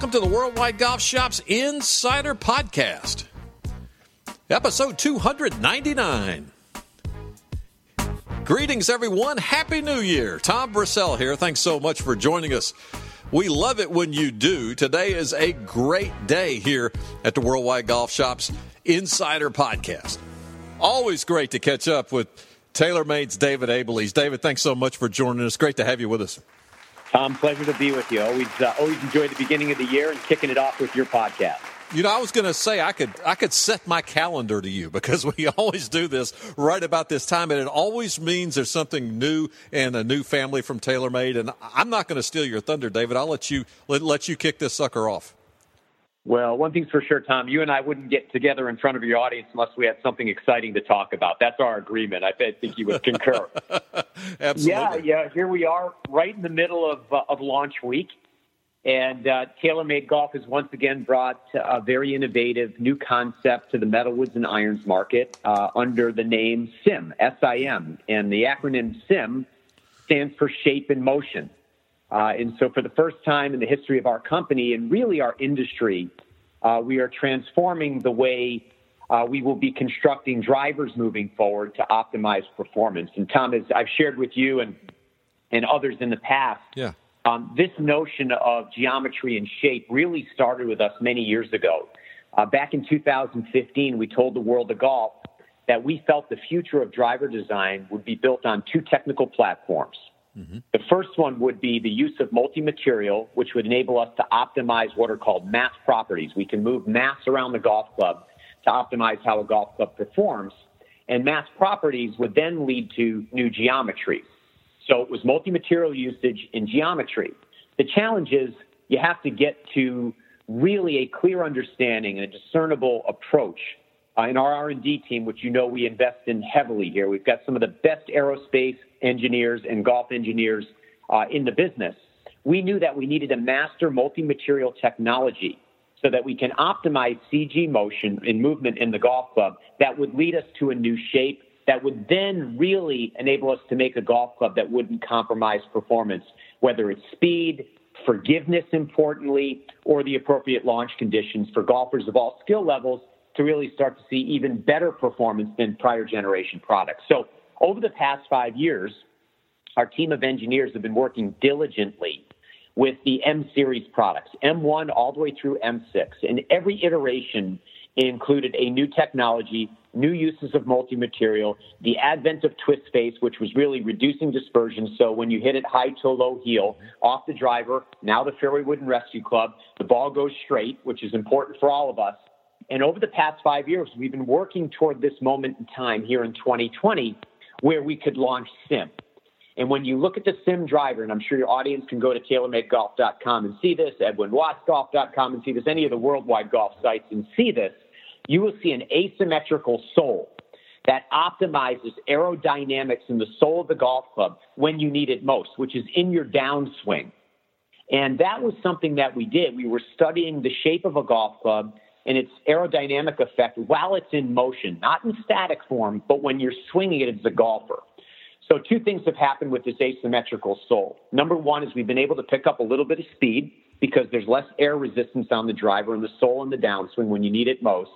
welcome to the Worldwide Golf Shops Insider Podcast, episode 299. Greetings, everyone. Happy New Year. Tom Brissell here. Thanks so much for joining us. We love it when you do. Today is a great day here at the Worldwide Golf Shops Insider Podcast. Always great to catch up with TaylorMade's David Abeles. David, thanks so much for joining us. Great to have you with us. Tom, pleasure to be with you. Always, uh, always enjoy the beginning of the year and kicking it off with your podcast. You know, I was going to say I could I could set my calendar to you because we always do this right about this time, and it always means there's something new and a new family from TaylorMade. And I'm not going to steal your thunder, David. I'll let you let, let you kick this sucker off. Well, one thing's for sure, Tom. You and I wouldn't get together in front of your audience unless we had something exciting to talk about. That's our agreement. I think you would concur. Absolutely. Yeah, yeah. Here we are, right in the middle of uh, of launch week, and uh, TaylorMade Golf has once again brought a very innovative new concept to the metalwoods and irons market uh, under the name SIM, S-I-M, and the acronym SIM stands for Shape in Motion. Uh, and so, for the first time in the history of our company and really our industry, uh, we are transforming the way uh, we will be constructing drivers moving forward to optimize performance. And Tom, as I've shared with you and and others in the past, yeah. Um, this notion of geometry and shape really started with us many years ago. Uh, back in 2015, we told the world of golf that we felt the future of driver design would be built on two technical platforms. Mm-hmm. The first one would be the use of multi material, which would enable us to optimize what are called mass properties. We can move mass around the golf club to optimize how a golf club performs. And mass properties would then lead to new geometry. So it was multi material usage in geometry. The challenge is you have to get to really a clear understanding and a discernible approach uh, in our R&D team, which you know we invest in heavily here. We've got some of the best aerospace engineers and golf engineers uh, in the business. We knew that we needed to master multi-material technology so that we can optimize CG motion and movement in the golf club that would lead us to a new shape that would then really enable us to make a golf club that wouldn't compromise performance, whether it's speed, forgiveness, importantly, or the appropriate launch conditions for golfers of all skill levels to really start to see even better performance than prior generation products. So, over the past five years, our team of engineers have been working diligently with the M series products, M1 all the way through M6. And every iteration included a new technology, new uses of multi material, the advent of twist face, which was really reducing dispersion. So when you hit it high to low heel off the driver, now the fairway wooden rescue club, the ball goes straight, which is important for all of us. And over the past five years, we've been working toward this moment in time here in 2020 where we could launch SIM. And when you look at the SIM driver, and I'm sure your audience can go to TaylorMadeGolf.com and see this, EdwinWattsGolf.com and see this, any of the worldwide golf sites and see this, you will see an asymmetrical sole that optimizes aerodynamics in the sole of the golf club when you need it most, which is in your downswing. And that was something that we did. We were studying the shape of a golf club and its aerodynamic effect while it's in motion, not in static form, but when you're swinging it as a golfer. So, two things have happened with this asymmetrical sole. Number one is we've been able to pick up a little bit of speed because there's less air resistance on the driver and the sole in the downswing when you need it most.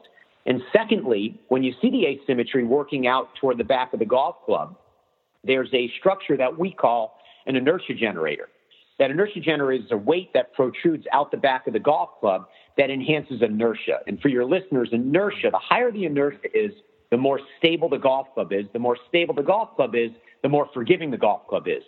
And secondly, when you see the asymmetry working out toward the back of the golf club, there's a structure that we call an inertia generator. That inertia generator is a weight that protrudes out the back of the golf club that enhances inertia. And for your listeners, inertia, the higher the inertia is, the more stable the golf club is. The more stable the golf club is, the more forgiving the golf club is.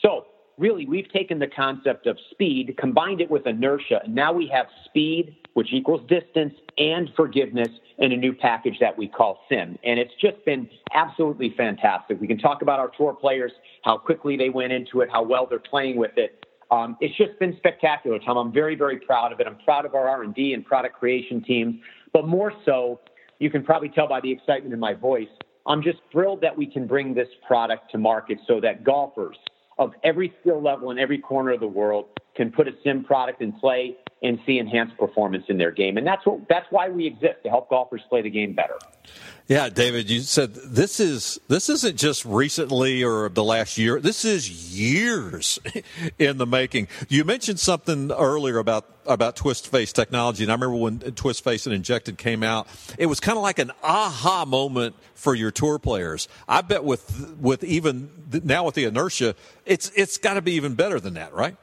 So, really, we've taken the concept of speed, combined it with inertia, and now we have speed, which equals distance, and forgiveness in a new package that we call SIM. And it's just been absolutely fantastic. We can talk about our tour players, how quickly they went into it, how well they're playing with it. Um, it's just been spectacular, Tom. I'm very, very proud of it. I'm proud of our R&D and product creation teams, but more so, you can probably tell by the excitement in my voice. I'm just thrilled that we can bring this product to market so that golfers of every skill level in every corner of the world can put a sim product in play and see enhanced performance in their game. And that's what that's why we exist to help golfers play the game better. Yeah, David, you said this is this isn't just recently or the last year. This is years in the making. You mentioned something earlier about about twist face technology, and I remember when twist face and injected came out, it was kind of like an aha moment for your tour players. I bet with with even now with the inertia, it's it's got to be even better than that, right?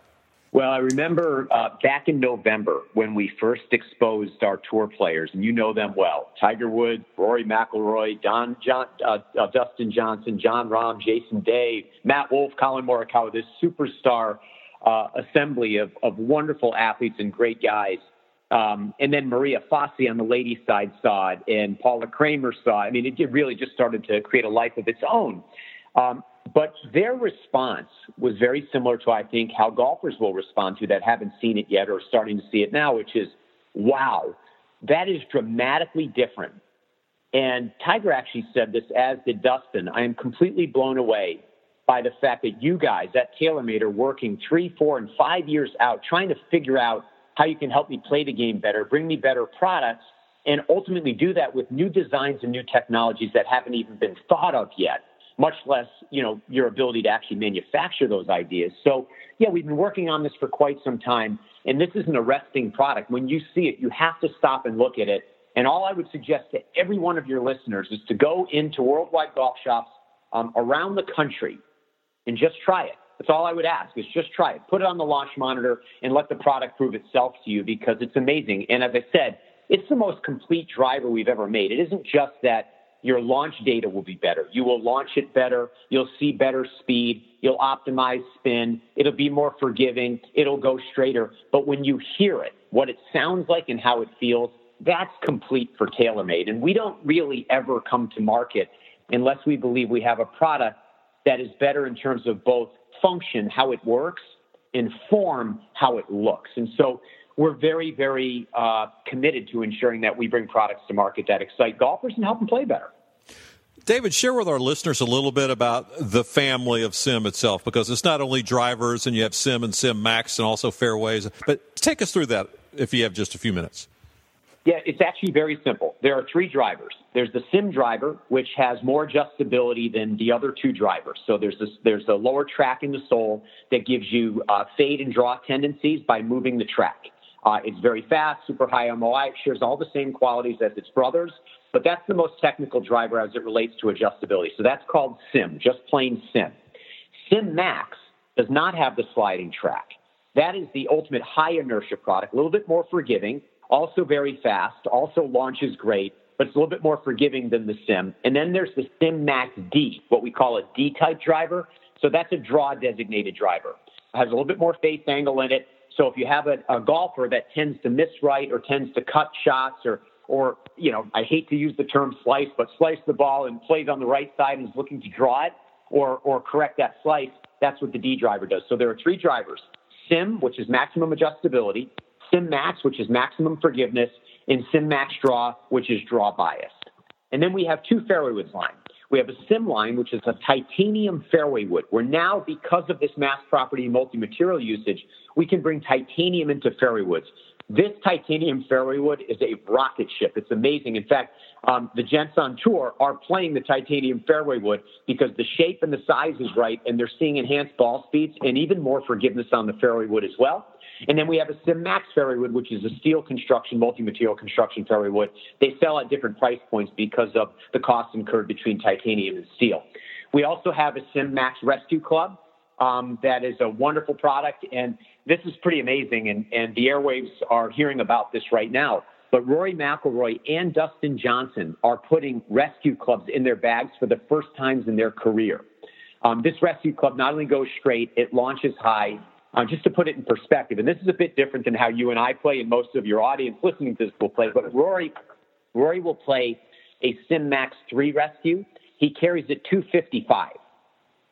Well, I remember uh, back in November when we first exposed our tour players, and you know them well: Tiger Woods, Rory McIlroy, Don John, uh, uh, Dustin Johnson, Jon Rahm, Jason Day, Matt Wolff, Collin Morikawa. This superstar uh, assembly of, of wonderful athletes and great guys. Um, and then Maria Fassi on the ladies' side saw it, and Paula Creamer saw it. I mean, it, it really just started to create a life of its own. Um, but their response was very similar to, I think, how golfers will respond to that haven't seen it yet or starting to see it now, which is, wow, that is dramatically different. And Tiger actually said this, as did Dustin. I am completely blown away by the fact that you guys at TaylorMade are working three, four, and five years out trying to figure out how you can help me play the game better, bring me better products, and ultimately do that with new designs and new technologies that haven't even been thought of yet much less, you know, your ability to actually manufacture those ideas. So, yeah, we've been working on this for quite some time, and this is an arresting product. When you see it, you have to stop and look at it. And all I would suggest to every one of your listeners is to go into worldwide golf shops um, around the country and just try it. That's all I would ask is just try it. Put it on the launch monitor and let the product prove itself to you because it's amazing. And as I said, it's the most complete driver we've ever made. It isn't just that your launch data will be better. You will launch it better. You'll see better speed. You'll optimize spin. It'll be more forgiving. It'll go straighter. But when you hear it, what it sounds like and how it feels, that's complete for TaylorMade. And we don't really ever come to market unless we believe we have a product that is better in terms of both function, how it works, and form, how it looks. And so we're very, very uh, committed to ensuring that we bring products to market that excite golfers and help them play better. David, share with our listeners a little bit about the family of Sim itself, because it's not only drivers and you have Sim and Sim Max and also fairways, but take us through that if you have just a few minutes. Yeah, it's actually very simple. There are three drivers. There's the sim driver, which has more adjustability than the other two drivers. So there's this, there's a lower track in the sole that gives you uh, fade and draw tendencies by moving the track. Uh, it's very fast, super high MOI. It shares all the same qualities as its brothers, but that's the most technical driver as it relates to adjustability. So that's called SIM, just plain SIM. SIM Max does not have the sliding track. That is the ultimate high inertia product, a little bit more forgiving, also very fast, also launches great, but it's a little bit more forgiving than the Sim. And then there's the Sim Max D, what we call a D type driver. So that's a draw designated driver. It has a little bit more face angle in it, so if you have a, a golfer that tends to miss right or tends to cut shots or or you know, I hate to use the term slice, but slice the ball and plays on the right side and is looking to draw it or or correct that slice, that's what the D driver does. So there are three drivers: Sim, which is maximum adjustability, Sim Max, which is maximum forgiveness, and Sim Max Draw, which is draw bias. And then we have two fairway woods line. We have a sim line, which is a titanium fairway wood, where now, because of this mass property multi-material usage, we can bring titanium into fairway woods. This titanium fairway wood is a rocket ship. It's amazing. In fact, um, the gents on tour are playing the titanium fairway wood because the shape and the size is right, and they're seeing enhanced ball speeds and even more forgiveness on the fairway wood as well. And then we have a Sim Max fairway wood, which is a steel construction, multi-material construction fairway wood. They sell at different price points because of the cost incurred between titanium and steel. We also have a Sim Max Rescue Club. Um, that is a wonderful product, and this is pretty amazing. And, and the airwaves are hearing about this right now. But Rory McIlroy and Dustin Johnson are putting rescue clubs in their bags for the first times in their career. Um, this rescue club not only goes straight, it launches high, uh, just to put it in perspective, and this is a bit different than how you and I play, and most of your audience listening to this will play. But Rory, Rory will play a Sim Max 3 rescue. He carries it 255.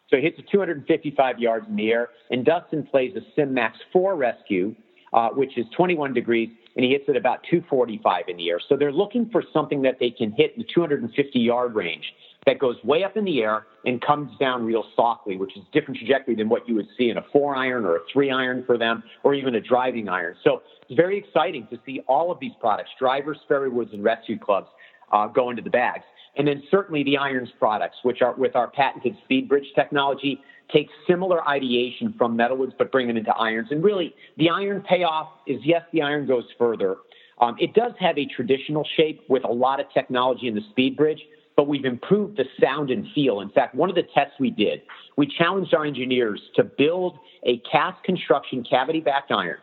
So he hits it 255 yards in the air. And Dustin plays a Sim Max 4 rescue, uh, which is 21 degrees, and he hits it about 245 in the air. So they're looking for something that they can hit in the 250 yard range that goes way up in the air and comes down real softly, which is different trajectory than what you would see in a four iron or a three iron for them, or even a driving iron. So it's very exciting to see all of these products, drivers, fairway woods, and rescue clubs, uh, go into the bags. And then certainly the irons products, which are with our patented speed bridge technology, take similar ideation from metalwoods but bring it into irons. And really, the iron payoff is yes, the iron goes further. Um, it does have a traditional shape with a lot of technology in the speed bridge, but we've improved the sound and feel. In fact, one of the tests we did, we challenged our engineers to build a cast construction cavity backed iron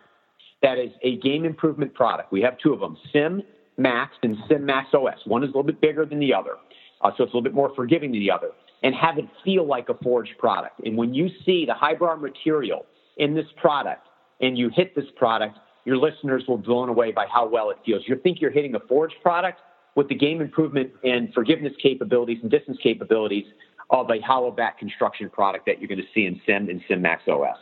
that is a game improvement product. We have two of them, Sim Max and Sim Max OS. One is a little bit bigger than the other, uh, so it's a little bit more forgiving than the other, and have it feel like a forged product. And when you see the Hybar material in this product and you hit this product, your listeners will be blown away by how well it feels. You think you're hitting a forged product with the game improvement and forgiveness capabilities and distance capabilities of a hollow back construction product that you're going to see in Sim and Sim Max OS.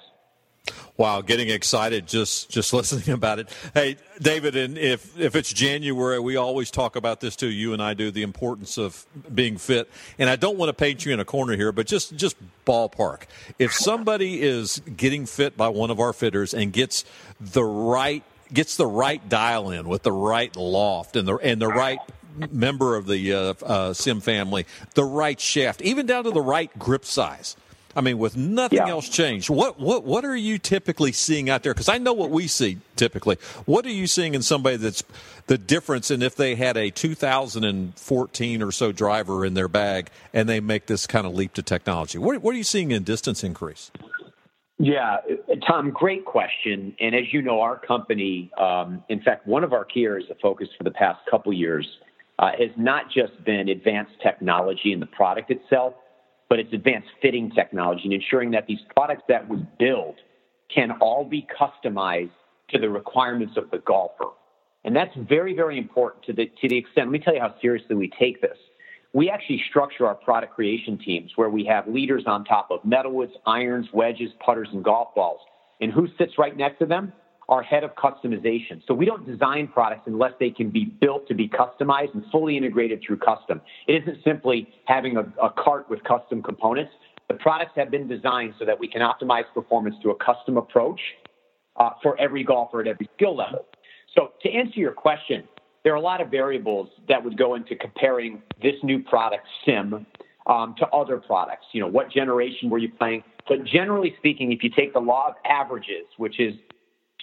Wow, getting excited just just listening about it. Hey, David, and if if it's January, we always talk about this too. You and I do the importance of being fit. And I don't want to paint you in a corner here, but just just ballpark. If somebody is getting fit by one of our fitters and gets the right gets the right dial in with the right loft and the and the right member of the uh, uh, sim family, the right shaft, even down to the right grip size I mean, with nothing yeah. else changed, what what what are you typically seeing out there? Because I know what we see typically. What are you seeing in somebody that's the difference in if they had a 2014 or so driver in their bag and they make this kind of leap to technology? What, what are you seeing in distance increase? Yeah, Tom, great question. And as you know, our company, um, in fact, one of our key areas of focus for the past couple years uh, has not just been advanced technology in the product itself, but it's advanced fitting technology and ensuring that these products that we build can all be customized to the requirements of the golfer. And that's very, very important to the, to the extent, let me tell you how seriously we take this. We actually structure our product creation teams where we have leaders on top of metalwoods, irons, wedges, putters, and golf balls. And who sits right next to them? Our head of customization. So we don't design products unless they can be built to be customized and fully integrated through custom. It isn't simply having a, a cart with custom components. The products have been designed so that we can optimize performance through a custom approach uh, for every golfer at every skill level. So to answer your question, there are a lot of variables that would go into comparing this new product, Sim, um, to other products. You know, what generation were you playing? But generally speaking, if you take the law of averages, which is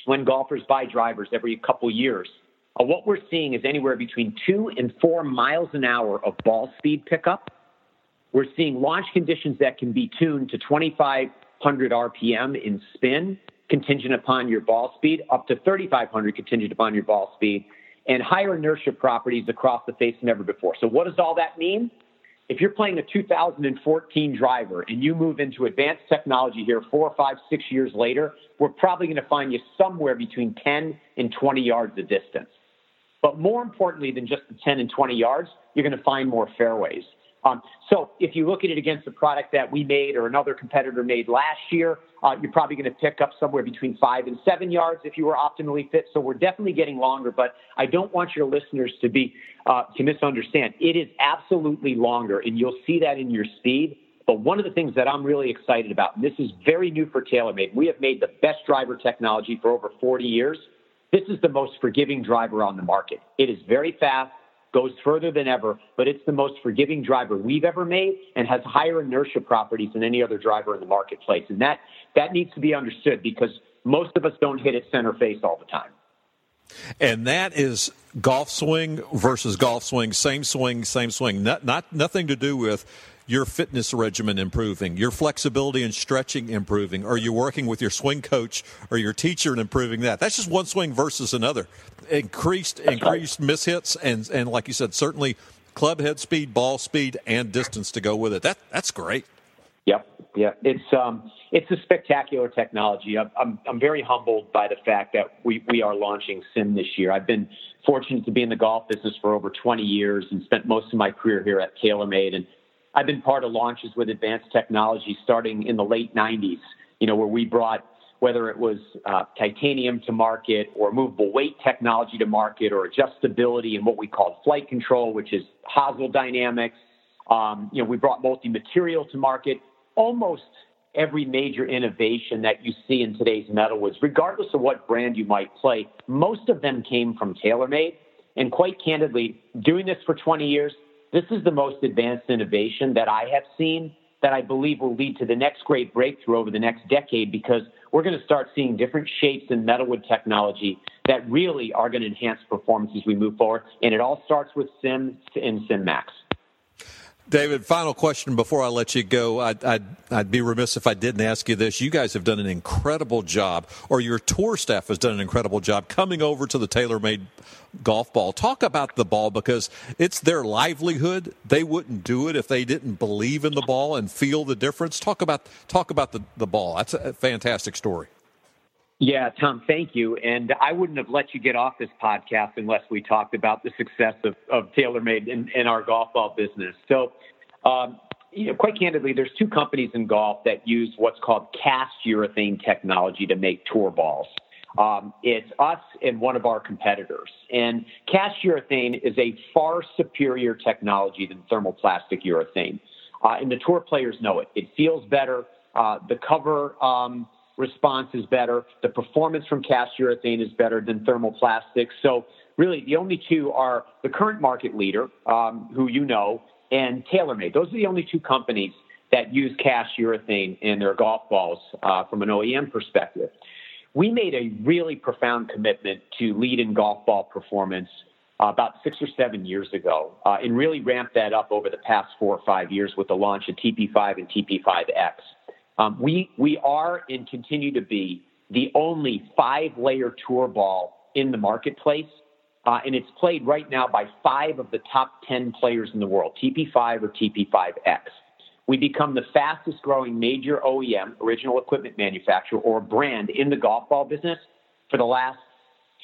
when golfers buy drivers every couple years, uh, what we're seeing is anywhere between two and four miles an hour of ball speed pickup. We're seeing launch conditions that can be tuned to 2,500 RPM in spin, contingent upon your ball speed, up to 3,500 contingent upon your ball speed, and higher inertia properties across the face than ever before. So, what does all that mean? If you're playing a 2014 driver and you move into advanced technology here four, five, six years later, we're probably going to find you somewhere between 10 and 20 yards of distance. But more importantly than just the 10 and 20 yards, you're going to find more fairways. Um, so if you look at it against the product that we made or another competitor made last year, uh, you're probably going to pick up somewhere between five and seven yards if you were optimally fit. So we're definitely getting longer, but I don't want your listeners to be uh, to misunderstand. It is absolutely longer, and you'll see that in your speed. But one of the things that I'm really excited about, and this is very new for TaylorMade, we have made the best driver technology for over 40 years. This is the most forgiving driver on the market. It is very fast goes further than ever, but it's the most forgiving driver we've ever made and has higher inertia properties than any other driver in the marketplace. And that, that needs to be understood because most of us don't hit it center face all the time. And that is golf swing versus golf swing, same swing, same swing. Not, not nothing to do with your fitness regimen improving, your flexibility and stretching improving, or you working with your swing coach or your teacher and improving that. That's just one swing versus another. Increased increased mishits and and like you said, certainly club head speed, ball speed, and distance to go with it. That that's great. Yep, yeah, it's um, it's a spectacular technology. I'm, I'm, I'm very humbled by the fact that we we are launching Sim this year. I've been fortunate to be in the golf business for over 20 years and spent most of my career here at TaylorMade. And I've been part of launches with advanced technology starting in the late 90s, you know, where we brought whether it was uh, titanium to market or movable weight technology to market or adjustability and what we call flight control, which is hosel dynamics. Um, you know, we brought multi-material to market. Almost every major innovation that you see in today's metalwoods, regardless of what brand you might play, most of them came from TaylorMade. And quite candidly, doing this for 20 years, this is the most advanced innovation that I have seen that I believe will lead to the next great breakthrough over the next decade because we're going to start seeing different shapes in metalwood technology that really are going to enhance performance as we move forward. And it all starts with SIM and SIMMAX. David, final question before I let you go. I'd, I'd, I'd, be remiss if I didn't ask you this. You guys have done an incredible job, or your tour staff has done an incredible job coming over to the TaylorMade golf ball. Talk about the ball because it's their livelihood. They wouldn't do it if they didn't believe in the ball and feel the difference. Talk about talk about the, the ball. That's a fantastic story. Yeah, Tom, thank you. And I wouldn't have let you get off this podcast unless we talked about the success of, of TaylorMade in, in our golf ball business. So, um, you know, quite candidly, there's two companies in golf that use what's called cast urethane technology to make tour balls. Um, it's us and one of our competitors. And cast urethane is a far superior technology than thermoplastic urethane. Uh, and the tour players know it. It feels better. Uh, the cover um, response is better. The performance from cast urethane is better than thermoplastics. So really, the only two are the current market leader, um, who you know, and TaylorMade. Those are the only two companies that use cast urethane in their golf balls uh, from an OEM perspective. We made a really profound commitment to lead in golf ball performance uh, about six or seven years ago, uh, and really ramped that up over the past four or five years with the launch of TP5 and TP5X. Um, we, we are and continue to be the only five layer tour ball in the marketplace. Uh, and it's played right now by five of the top 10 players in the world, TP5 or TP5X. We become the fastest growing major OEM, original equipment manufacturer, or brand in the golf ball business for the last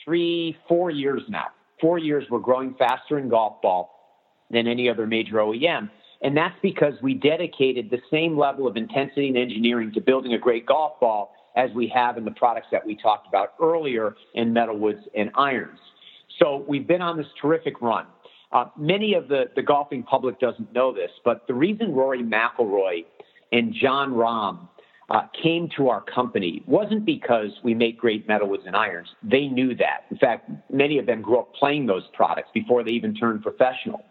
three, four years now. Four years, we're growing faster in golf ball than any other major OEM. And that's because we dedicated the same level of intensity and engineering to building a great golf ball as we have in the products that we talked about earlier in metalwoods and irons. So we've been on this terrific run. Uh, many of the, the golfing public doesn't know this, but the reason Rory McIlroy and Jon Rahm uh, came to our company wasn't because we make great metalwoods and irons. They knew that. In fact, many of them grew up playing those products before they even turned professional.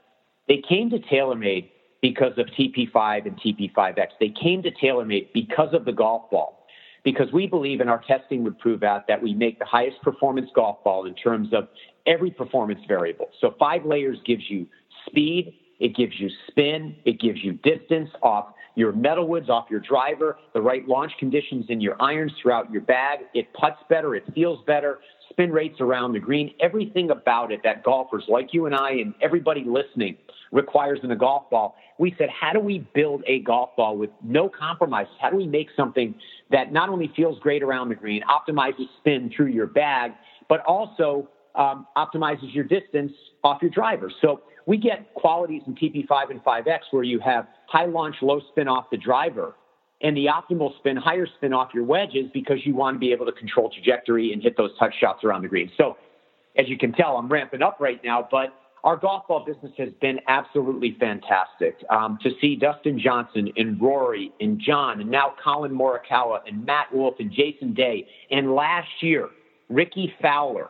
They came to TaylorMade because of TP5 and TP5X. They came to TaylorMade because of the golf ball, because we believe, and our testing would prove out, that we make the highest performance golf ball in terms of every performance variable. So five layers gives you speed, it gives you spin, it gives you distance off your metalwoods, off your driver, the right launch conditions in your irons throughout your bag. It puts better, it feels better, spin rates around the green, everything about it that golfers like you and I and everybody listening requires in a golf ball. We said, how do we build a golf ball with no compromises? How do we make something that not only feels great around the green, optimizes spin through your bag, but also um, optimizes your distance off your driver? So we get qualities in TP5 and 5X where you have high launch, low spin off the driver and the optimal spin, higher spin off your wedges because you want to be able to control trajectory and hit those touch shots around the green. So as you can tell, I'm ramping up right now, but our golf ball business has been absolutely fantastic. Um, to see Dustin Johnson and Rory and Jon and now Collin Morikawa and Matt Wolff and Jason Day and last year Rickie Fowler,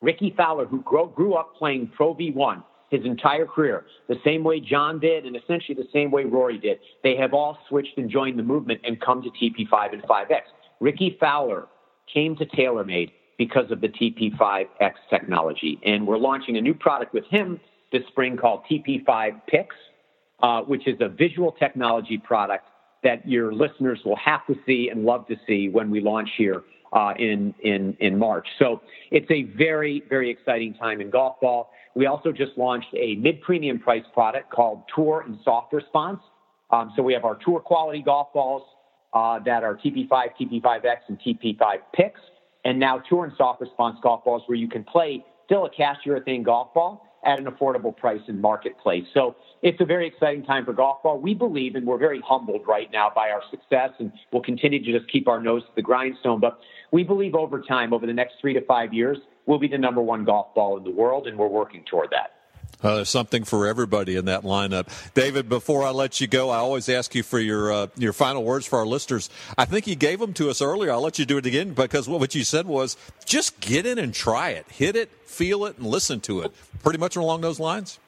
Rickie Fowler who grew, grew up playing Pro V1 his entire career, the same way Jon did and essentially the same way Rory did. They have all switched and joined the movement and come to TP5 and 5X. Rickie Fowler came to TaylorMade because of the TP5X technology. And we're launching a new product with him this spring called TP5 Pix, uh, which is a visual technology product that your listeners will have to see and love to see when we launch here uh, in, in, in March. So it's a very, very exciting time in golf ball. We also just launched a mid premium price product called Tour and Soft Response. Um, so we have our tour quality golf balls uh, that are TP5, TP5X, and TP5 Pix, and now tour and soft response golf balls where you can play still a cast urethane golf ball at an affordable price in marketplace. So it's a very exciting time for golf ball. We believe, and we're very humbled right now by our success, and we'll continue to just keep our nose to the grindstone. But we believe over time, over the next three to five years, we'll be the number one golf ball in the world, and we're working toward that. Uh, there's something for everybody in that lineup. David, before I let you go, I always ask you for your uh, your final words for our listeners. I think you gave them to us earlier. I'll let you do it again because what you said was just get in and try it, hit it, feel it, and listen to it. Pretty much along those lines.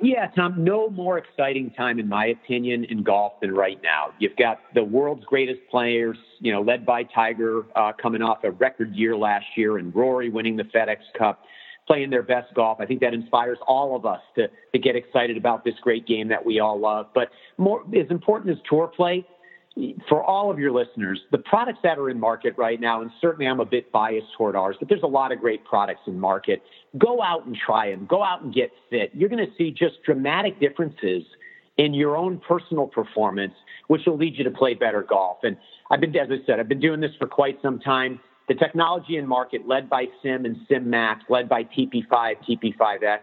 Yeah, Tom, no more exciting time, in my opinion, in golf than right now. You've got the world's greatest players, you know, led by Tiger, uh, coming off a record year last year, and Rory winning the FedEx Cup playing their best golf. I think that inspires all of us to, to get excited about this great game that we all love. But more as important as tour play, for all of your listeners, the products that are in market right now, and certainly I'm a bit biased toward ours, but there's a lot of great products in market. Go out and try them. Go out and get fit. You're going to see just dramatic differences in your own personal performance, which will lead you to play better golf. And I've been, as I said, I've been doing this for quite some time. The technology in market, led by Sim and Sim Max, led by TP5, TP5X,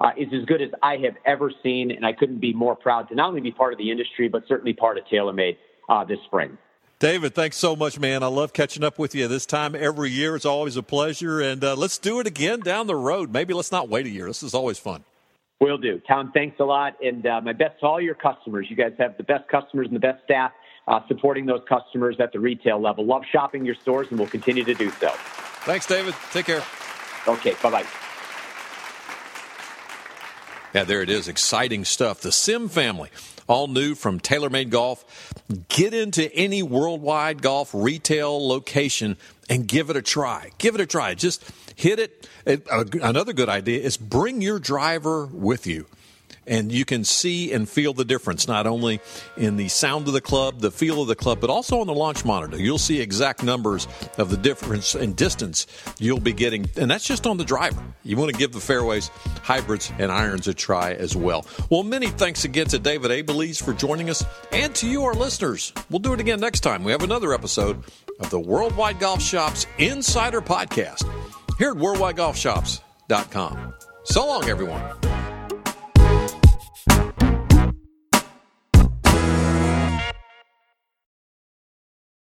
uh, is as good as I have ever seen, and I couldn't be more proud to not only be part of the industry, but certainly part of TaylorMade uh, this spring. David, thanks so much, man. I love catching up with you this time every year. It's always a pleasure, and uh, let's do it again down the road. Maybe let's not wait a year. This is always fun. Will do. Tom, thanks a lot, and uh, my best to all your customers. You guys have the best customers and the best staff uh, supporting those customers at the retail level. Love shopping your stores, and we'll continue to do so. Thanks, David. Take care. Okay, bye bye. Yeah, there it is. Exciting stuff. The Sim family, all new from TaylorMade Golf. Get into any worldwide golf retail location and give it a try. Give it a try. Just hit it. Another good idea is bring your driver with you and you can see and feel the difference not only in the sound of the club, the feel of the club, but also on the launch monitor. You'll see exact numbers of the difference in distance you'll be getting, and that's just on the driver. You want to give the fairways, hybrids, and irons a try as well. Well, many thanks again to David Abeles for joining us, and to you, our listeners. We'll do it again next time. We have another episode of the Worldwide Golf Shops Insider Podcast here at worldwidegolfshops.com. So long, everyone.